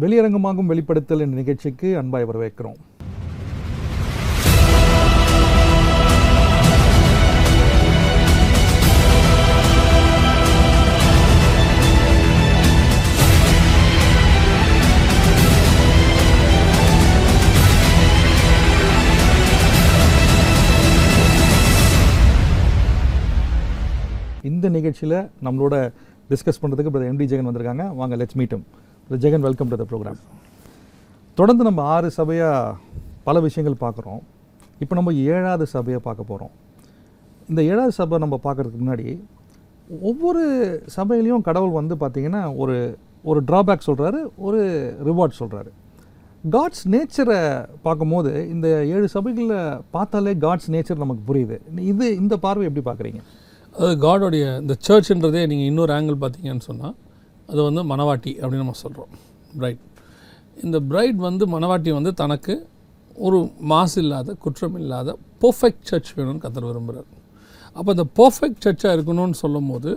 வெளியரங்கமாகும் வெளிப்படுத்தல் என்ற நிகழ்ச்சிக்கு அன்பாய் வரவேற்கிறோம். இந்த நிகழ்ச்சியில் நம்மளோட டிஸ்கஸ் பண்ணுறதுக்கு பிரதர் எம்டி ஜெகன் வந்திருக்காங்க. வாங்க லெட்ஸ் மீட்டும் Jegan welcome to the program தொடர்ந்து நம்ம ஆறு சபையாக பல விஷயங்கள் பார்க்குறோம். இப்போ நம்ம ஏழாவது சபையை பார்க்க போகிறோம் இந்த ஏழாவது சபை நம்ம பார்க்கறதுக்கு முன்னாடி ஒவ்வொரு சபையிலையும் கடவுள் வந்து பார்த்திங்கன்னா ஒரு ஒரு ட்ராபேக் சொல்கிறாரு ஒரு ரிவார்ட் சொல்கிறாரு காட்ஸ் நேச்சரை பார்க்கும்போது இந்த ஏழு சபைகளில் பார்த்தாலே காட்ஸ் நேச்சர் நமக்கு புரியுது. இது இந்த பார்வை எப்படி பார்க்குறீங்க? அது காடோடைய இந்த சர்ச்ன்றதே நீங்கள் இன்னொரு ஆங்கிள் பார்த்தீங்கன்னு சொன்னால் அது வந்து மணவாட்டி அப்படின்னு நம்ம சொல்கிறோம் பிரைட் இந்த பிரைட் வந்து மணவாட்டி வந்து தனக்கு ஒரு மாசு இல்லாத குற்றம் இல்லாத பர்ஃபெக்ட் சர்ச் வேணும்னு கத்தர் விரும்புகிறார் அப்போ இந்த பர்ஃபெக்ட் சர்ச்சாக இருக்கணும்னு சொல்லும் போது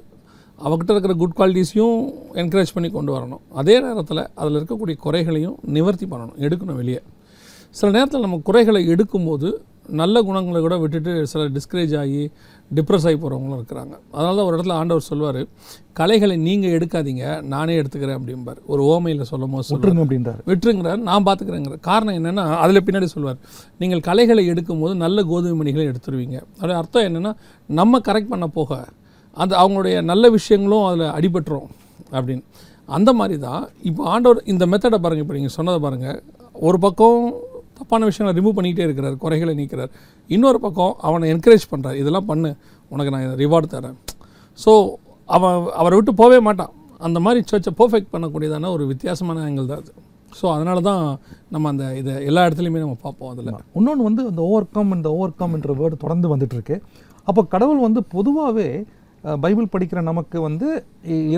அவகிட்ட இருக்கிற குட் குவாலிட்டிஸையும் என்கரேஜ் பண்ணி கொண்டு வரணும். அதே நேரத்தில் அதில் இருக்கக்கூடிய குறைகளையும் நிவர்த்தி பண்ணணும் எடுக்கணும் வெளியே. சில நேரத்தில் நம்ம குறைகளை எடுக்கும்போது நல்ல குணங்களை கூட விட்டுட்டு சில டிஸ்கரேஜ் ஆகி டிப்ரெஸ் ஆகி போகிறவங்களும் இருக்கிறாங்க. அதனால தான் ஒரு இடத்துல ஆண்டவர் சொல்வார் கலைகளை நீங்கள் எடுக்காதீங்க நானே எடுத்துக்கிறேன் அப்படிம்பார். ஒரு ஓமையில் சொல்லும் போது விட்டுருங்க அப்படின்றாரு. விட்டுருங்கிறார் நான் பார்த்துக்கிறேங்கிற காரணம் என்னென்னா அதில் பின்னாடி சொல்வார் நீங்கள் கலைகளை எடுக்கும்போது நல்ல கோதுமை மணிகளை எடுத்துருவீங்க. அதோட அர்த்தம் என்னென்னா நம்ம கரெக்ட் பண்ண போக அந்த அவங்களுடைய நல்ல விஷயங்களும் அதில் அடிபட்டுரும் அப்படின்னு. அந்த மாதிரி தான் இப்போ ஆண்டவர் இந்த மெத்தடை பாருங்கள் இப்போ நீங்கள் சொன்னதை பாருங்கள் ஒரு பக்கம் தப்பான விஷயங்களை ரிமூவ் பண்ணிக்கிட்டே இருக்கிறார் குறைகளை நீக்கிறார். இன்னொரு பக்கம் அவனை என்கரேஜ் பண்ணுறார் இதெல்லாம் பண்ணு உனக்கு நான் ரிவார்டு தரேன். ஸோ அவன் அவரை விட்டு போகவே மாட்டான். அந்த மாதிரி சர்ச்சை பர்ஃபெக்ட் பண்ணக்கூடியதான ஒரு வித்தியாசமான ஆங்கிள் தான் அது. ஸோ அதனால தான் நம்ம அந்த இதை எல்லா இடத்துலையுமே நம்ம பார்ப்போம் அதில். இன்னொன்று வந்து இந்த ஓவர் கம் இந்த ஓவர் கம்ன்ற வேர்டு தொடர்ந்து வந்துட்டுருக்கு. அப்போ கடவுள் வந்து பொதுவாகவே பைபிள் படிக்கிற நமக்கு வந்து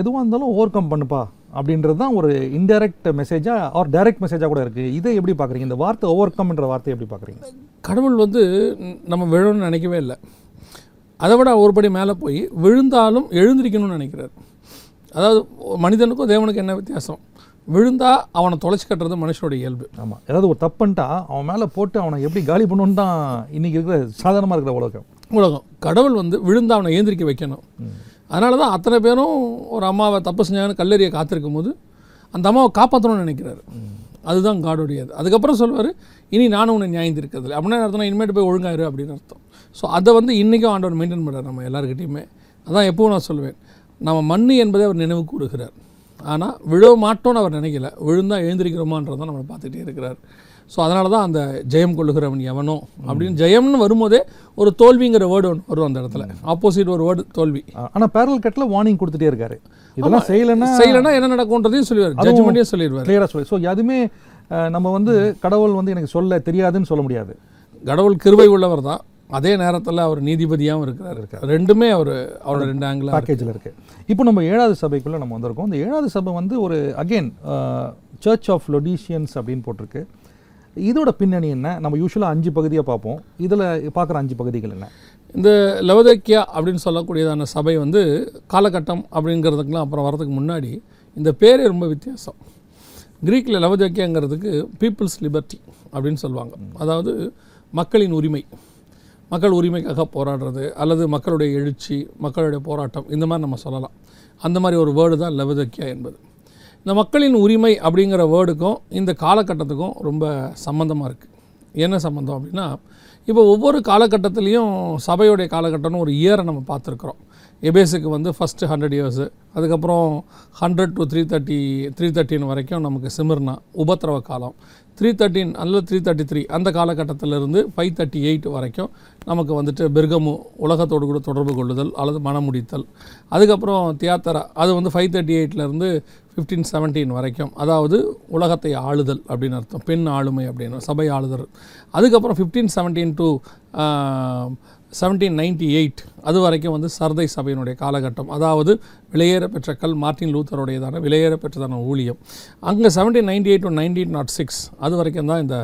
எதுவாக இருந்தாலும் ஓவர் கம் பண்ணுப்பா. அப்படின்றது தான் ஒரு இன்டைரக்ட் மெசேஜாக ஆர் டைரக்ட் மெசேஜாக கூட இருக்குது இதை எப்படி பார்க்குறீங்க? இந்த வார்த்தை ஓவர் கம்ன்ற வார்த்தையை எப்படி பார்க்குறீங்க? கடவுள் வந்து நம்ம விழணும்னு நினைக்கவே இல்லை. அதை விட ஒரு படி மேலே போய் விழுந்தாலும் எழுந்திருக்கணும்னு நினைக்கிறார். அதாவது மனிதனுக்கும் தேவனுக்கும் என்ன வித்தியாசம்? விழுந்தா அவனை தொலைச்சி கட்டுறது மனுஷனோட இயல்பு. ஆமாம் ஏதாவது ஒரு தப்புன்ட்டா அவன் மேலே போட்டு அவனை எப்படி காலி பண்ணணுன்னு தான் இன்றைக்கி இருக்கிற சாதாரணமாக இருக்கிற உலகம். உலகம். கடவுள் வந்து விழுந்து அவனை ஏந்திரிக்க வைக்கணும். அதனால தான் அத்தனை பேரும் ஒரு அம்மாவை தப்பு செஞ்சாங்கன்னு கல்லறியை காத்திருக்கும் போது அந்த அம்மாவை காப்பாற்றணும்னு நினைக்கிறாரு. அதுதான் காடுடையது. அதுக்கப்புறம் சொல்வார் இனி நானும் உன்னை நியாயம் இருக்கிறது அப்படின்னா அர்த்தம் இனிமேட்டு போய் ஒழுங்காயிரு அப்படின்னு அர்த்தம். ஸோ அதை வந்து இன்றைக்கும் ஆண்டவர் மெயின்டைன் பண்ணுறார் நம்ம எல்லாருக்கிட்டையுமே அதான் எப்பவும் நான் சொல்லுவேன் நம்ம மண் என்பதை அவர் நினைவு கூறுகிறார். ஆனால் விழ மாட்டோம்னு அவர் நினைக்கல. விழுந்தா எழுந்திருக்கிறோமான்றதான் நம்மளை பார்த்துட்டே இருக்கிறார். ஸோ அதனால தான் அந்த ஜெயம் கொள்ளுகிறவன் எவனோ அப்படின்னு ஜெயம்னு வரும்போதே ஒரு தோல்விங்கிற வேர்டு ஒன்று வரும் அந்த இடத்துல. ஆப்போசிட் ஒரு வேர்டு தோல்வி. ஆனால் பேரல் கட்டில் வார்னிங் கொடுத்துட்டே இருக்காரு. இதெல்லாம் செய்யலைன்னா செய்யலைன்னா என்ன நடக்கும்ன்றதையும் சொல்லிடுவார். ஜட்ஜ்மெண்ட்டையும் சொல்லிடுவார். கிளியராக சொல்லி ஸோ எதுவுமே நம்ம வந்து கடவுள் வந்து எனக்கு சொல்ல தெரியாதுன்னு சொல்ல முடியாது. கடவுள் கிருபை உள்ளவர் தான். அதே நேரத்தில் அவர் நீதிபதியாகவும் இருக்கிறார். ரெண்டுமே அவர் அவரோட ரெண்டு ஆங்கிளாக பேக்கேஜில் இருக்கு. இப்போ நம்ம ஏழாவது சபைக்குள்ளே நம்ம வந்திருக்கோம். இந்த ஏழாவது சபை வந்து ஒரு அகெயின் சர்ச் ஆஃப் லொடிஷியன்ஸ் அப்படின்னு போட்டிருக்கு. இதோட பின்னணி என்ன? நம்ம யூஸ்வலாக அஞ்சு பகுதியாக பார்ப்போம். இதில் பார்க்குற அஞ்சு பகுதிகள் என்ன? இந்த லவதக்கியா அப்படின்னு சொல்லக்கூடியதான சபை வந்து காலகட்டம் அப்படிங்கிறதுக்கெலாம் அப்புறம் வரதுக்கு முன்னாடி இந்த பேரே ரொம்ப வித்தியாசம். கிரீக்கில் லவதக்கியாங்கிறதுக்கு பீப்புள்ஸ் லிபர்ட்டி அப்படின்னு சொல்லுவாங்க. அதாவது மக்களின் உரிமை. மக்கள் உரிமைக்காக போராடுறது அல்லது மக்களுடைய எழுச்சி மக்களுடைய போராட்டம் இந்த மாதிரி நம்ம சொல்லலாம். அந்த மாதிரி ஒரு வேர்டு தான் லவதக்கியா என்பது. இந்த மக்களின் உரிமை அப்படிங்கிற வேர்டுக்கும் இந்த காலகட்டத்துக்கும் ரொம்ப சம்மந்தமாக இருக்குது என்ன சம்மந்தம் அப்படின்னா இப்போ ஒவ்வொரு காலகட்டத்துலேயும் சபையுடைய காலகட்டம்னு ஒரு இயரை நம்ம பார்த்துருக்குறோம். எபேஸுக்கு வந்து ஃபஸ்ட்டு ஹண்ட்ரட் இயர்ஸு அதுக்கப்புறம் hundred to three thirty three thirteen வரைக்கும் நமக்கு சிமிர்னா உபத்திரவ காலம். த்ரீ தேர்ட்டின் அல்லது த்ரீ தேர்ட்டி த்ரீ அந்த காலகட்டத்திலிருந்து ஃபைவ் தேர்ட்டி எயிட் வரைக்கும் நமக்கு வந்துட்டு பெர்கமு உலகத்தோடு கூட தொடர்பு கொள்ளுதல் அல்லது மனமுடித்தல். அதுக்கப்புறம் தியாத்தரா அது வந்து ஃபைவ் தேர்ட்டி எயிட்லேருந்து ஃபிஃப்டீன் செவன்டீன் வரைக்கும். அதாவது உலகத்தை ஆளுதல் அப்படின்னு அர்த்தம். பெண் ஆளுமை அப்படின்னு சபை ஆளுதல். அதுக்கப்புறம் fifteen seventeen to seventeen ninety eight அது வரைக்கும் வந்து சர்தை சபையினுடைய காலகட்டம். அதாவது விலையேற பெற்ற கல் மார்ட்டின் லூத்தருடையதான விலையேற பெற்றதான ஊழியம். அங்கே seventeen ninety eight to nineteen nought six அது வரைக்கும் தான் இந்த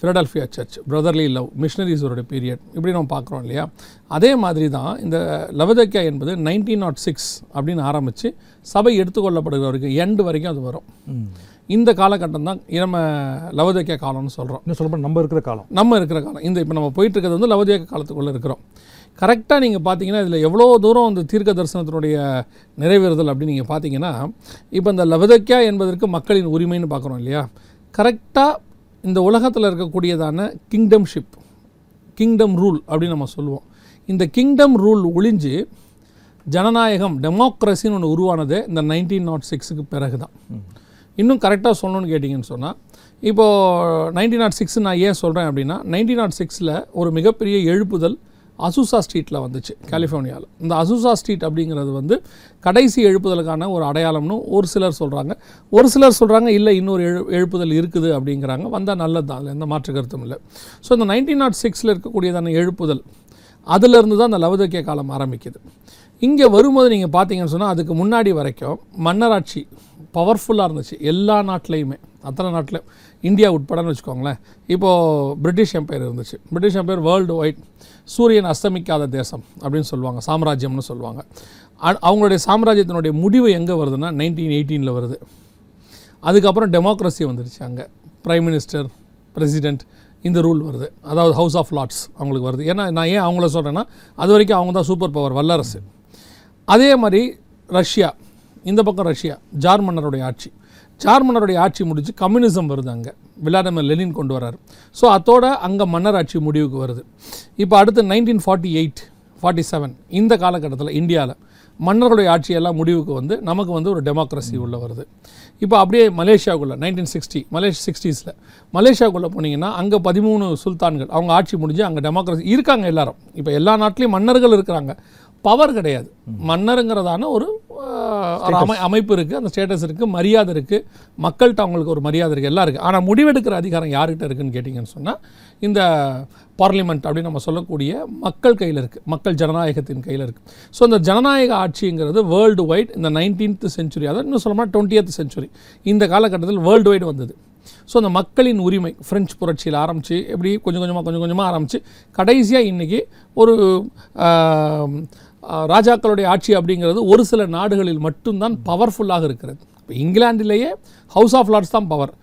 ஃபிலடல்ஃபியா சர்ச் பிரதர்லி லவ் மிஷனரிஸோட பீரியட் இப்படி நம்ம பார்க்குறோம் இல்லையா? அதே மாதிரி தான் இந்த லவதக்கியா என்பது நைன்டீன் நாட் சிக்ஸ் அப்படின்னு ஆரம்பித்து சபை எடுத்துக்கொள்ளப்படுகிற வரைக்கும் எண்டு வரைக்கும் அது வரும். இந்த காலகட்டம் தான் நம்ம லவதேக்கிய காலம்னு சொல்கிறோம் இன்னும் சொல்ல நம்ம இருக்கிற காலம். நம்ம இருக்கிற காலம். இந்த இப்போ நம்ம போயிட்டு இருக்கிறது வந்து லவதேக்க காலத்துக்குள்ளே இருக்கிறோம். கரெக்டாக நீங்கள் பார்த்தீங்கன்னா இதில் எவ்வளோ தூரம் இந்த தீர்க்க தரிசனத்தினுடைய நிறைவேறுதல் அப்படின்னு நீங்கள் பார்த்தீங்கன்னா இப்போ இந்த லவதக்கியா என்பதற்கு மக்களின் உரிமைன்னு பார்க்குறோம் இல்லையா? கரெக்டாக இந்த உலகத்தில் இருக்கக்கூடியதான கிங்டம்ஷிப் கிங்டம் ரூல் அப்படின்னு நம்ம சொல்லுவோம். இந்த கிங்டம் ரூல் ஒளிஞ்சு ஜனநாயகம் டெமோக்ரஸின்னு ஒன்று உருவானதே இந்த நைன்டீன் நாட் சிக்ஸுக்கு பிறகு தான் இன்னும் கரெக்டாக சொல்லணும்னு கேட்டிங்கன்னு சொன்னால் இப்போது நைன்டீன் நாட் சிக்ஸ் நான் ஏன் சொல்கிறேன் அப்படின்னா நைன்டீன் நாட் சிக்ஸில் ஒரு மிகப்பெரிய எழுப்புதல் அசூசா ஸ்ட்ரீட்டில் வந்துச்சு கலிஃபோர்னியாவில் இந்த அசூசா ஸ்ட்ரீட் அப்படிங்கிறது வந்து கடைசி எழுப்புதலுக்கான ஒரு அடையாளம்னு ஒரு சிலர் சொல்கிறாங்க ஒரு சிலர் சொல்கிறாங்க இல்லை இன்னொரு எழு எழுப்புதல் இருக்குது அப்படிங்கிறாங்க. வந்தால் நல்லது தான் அதில் எந்த மாற்று கருத்தும் இல்லை. ஸோ இந்த நைன்டீன் நாட் சிக்ஸில் இருக்கக்கூடியதான எழுப்புதல் அதிலிருந்து தான் அந்த லவதக்கிய காலம் ஆரம்பிக்குது. இங்கே வரும்போது நீங்கள் பார்த்தீங்கன்னு சொன்னால் அதுக்கு முன்னாடி வரைக்கும் மன்னராட்சி பவர்ஃபுல்லாக இருந்துச்சு எல்லா நாட்டிலையுமே. அத்தனை நாட்டில் இந்தியா உட்படன்னு வச்சுக்கோங்களேன். இப்போது பிரிட்டிஷ் எம்பையர் இருந்துச்சு. பிரிட்டிஷ் எம்பையர் வேர்ல்டு ஒயிட் சூரியன் அஸ்தமிக்காத தேசம் அப்படின்னு சொல்லுவாங்க. சாம்ராஜ்யம்னு சொல்லுவாங்க. அ- அவங்களுடைய சாம்ராஜ்யத்தினுடைய முடிவு எங்கே வருதுன்னா நைன்டீன் எயிட்டீனில் வருது. அதுக்கப்புறம் டெமோக்ரஸி வந்துருச்சு அங்கே. ப்ரைம் மினிஸ்டர் பிரசிடெண்ட் இந்த ரூல் வருது. அதாவது ஹவுஸ் ஆஃப் லாட்ஸ் அவங்களுக்கு வருது. ஏன்னா நான் ஏன் அவங்கள சொல்கிறேன்னா அது வரைக்கும் அவங்க தான் சூப்பர் பவர் வல்லரசு. அதே மாதிரி ரஷ்யா இந்த பக்கம் ரஷ்யா ஜார் மன்னருடைய ஆட்சி. ஜார் மன்னருடைய ஆட்சி முடிஞ்சு கம்யூனிசம் வருது அங்கே. விளாடிமிர் லெனின் கொண்டு வராரு. ஸோ அதோட அங்கே மன்னர் ஆட்சி முடிவுக்கு வருது. இப்போ அடுத்து nineteen forty eight forty seven இந்த காலகட்டத்தில் இந்தியாவில் மன்னர்களுடைய ஆட்சியெல்லாம் முடிவுக்கு வந்து நமக்கு வந்து ஒரு டெமோக்ரஸி உள்ள வருது. இப்போ அப்படியே மலேசியாவுக்குள்ளே நைன்டீன் சிக்ஸ்டி மலேசியா சிக்ஸ்டீஸில் மலேசியாவுக்குள்ளே போனீங்கன்னா அங்கே பதிமூணு சுல்தான்கள் அவங்க ஆட்சி முடிஞ்சு அங்கே டெமோக்ரஸி இருக்காங்க எல்லாரும். இப்போ எல்லா நாட்டிலையும் மன்னர்கள் இருக்கிறாங்க. பவர் கிடையாது. மன்னருங்கிறதான ஒரு அமை அமைப்பு இருக்குது அந்த ஸ்டேட்டஸ் இருக்குது மரியாதை இருக்குது மக்கள்கிட்ட அவங்களுக்கு ஒரு மரியாதை இருக்குது எல்லாம் இருக்குது ஆனால் முடிவெடுக்கிற அதிகாரம் யார்கிட்ட இருக்குன்னு கேட்டிங்கன்னு சொன்னால் இந்த பார்லிமெண்ட் அப்படின்னு நம்ம சொல்லக்கூடிய மக்கள் கையில் இருக்குது மக்கள் ஜனநாயகத்தின் கையில் இருக்குது ஸோ இந்த ஜனநாயக ஆட்சிங்கிறது வேர்ல்டு வைட் இந்த நைன்டீன்த் செஞ்சுரி அதாவது இன்னும் சொல்லணும்னா டுவெண்ட்டியத் செஞ்சுரி இந்த காலகட்டத்தில் வேர்ல்டு வைடு வந்தது. ஸோ அந்த மக்களின் உரிமை ஃப்ரெஞ்சு புரட்சியில் ஆரம்பித்து எப்படி கொஞ்சம் கொஞ்சமாக கொஞ்சம் கொஞ்சமாக ஆரம்பித்து கடைசியாக இன்றைக்கி ஒரு ராஜாக்களுடைய ஆட்சி அப்படிங்கிறது ஒரு சில நாடுகளில் மட்டும்தான் பவர்ஃபுல்லாக இருக்கிறது. இப்போ இங்கிலாந்திலேயே ஹவுஸ் ஆஃப் லார்ட்ஸ் தான் பவர்